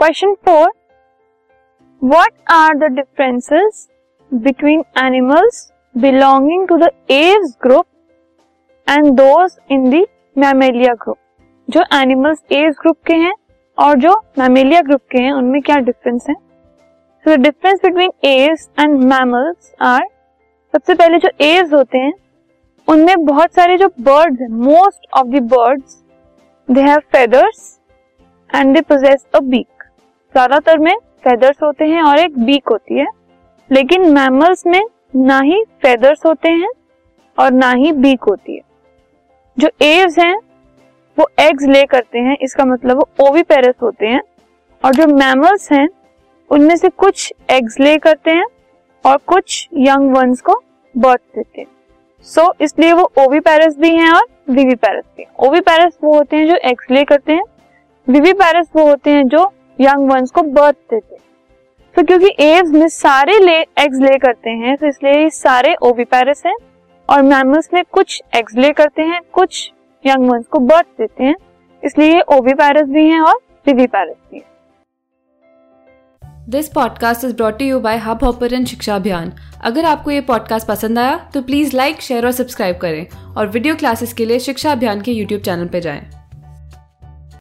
Question four what are the differences between animals belonging to the Aves group and those in the Mammalia group जो animals Aves group के हैं और जो Mammalia group के हैं, उनमें क्या डिफरेंस है? So the difference between Aves and mammals are सबसे पहले जो एव्स होते हैं, उनमें बहुत सारे जो बर्ड्स हैं most of the birds they have feathers and they possess a beak ज़्यादातर में फेदर्स होते हैं और एक बीक होती है। लेकिन मैमल्स में ना ही फेदर्स होते हैं और ना ही बीक होती है। जो एव्स हैं वो एग्स ले करते हैं इसका मतलब वो ओवी पेरस होते हैं। और जो मैमल्स हैं उनमें से कुछ एग्स ले करते हैं और कुछ यंग वंस को बर्थ देते हैं। सो so, इसलिए वो ओवी पेरस भी हैं और विवी पेरस भी ओवी पेरस वो होते हैं जो एग्स ले करते हैं। विवी पेरस वो होते हैं जो यंग वंस को बर्थ देते हैं। तो क्योंकि एव्स में सारे ले एग्स ले करते हैं तो इसलिए सारे ओविपेरस हैं और मैमल्स में कुछ एग्स ले करते हैं, कुछ यंग वंस को बर्थ देते हैं, इसलिए ये ओविपेरस भी हैं और विविपेरस भी हैं। This podcast is brought you by Hubhopper शिक्षा अभियान अगर आपको ये पॉडकास्ट पसंद आया तो प्लीज़ लाइक शेयर और सब्सक्राइब करें और वीडियो क्लासेस के लिए शिक्षा अभियान के यूट्यूब चैनल पर जाएँ।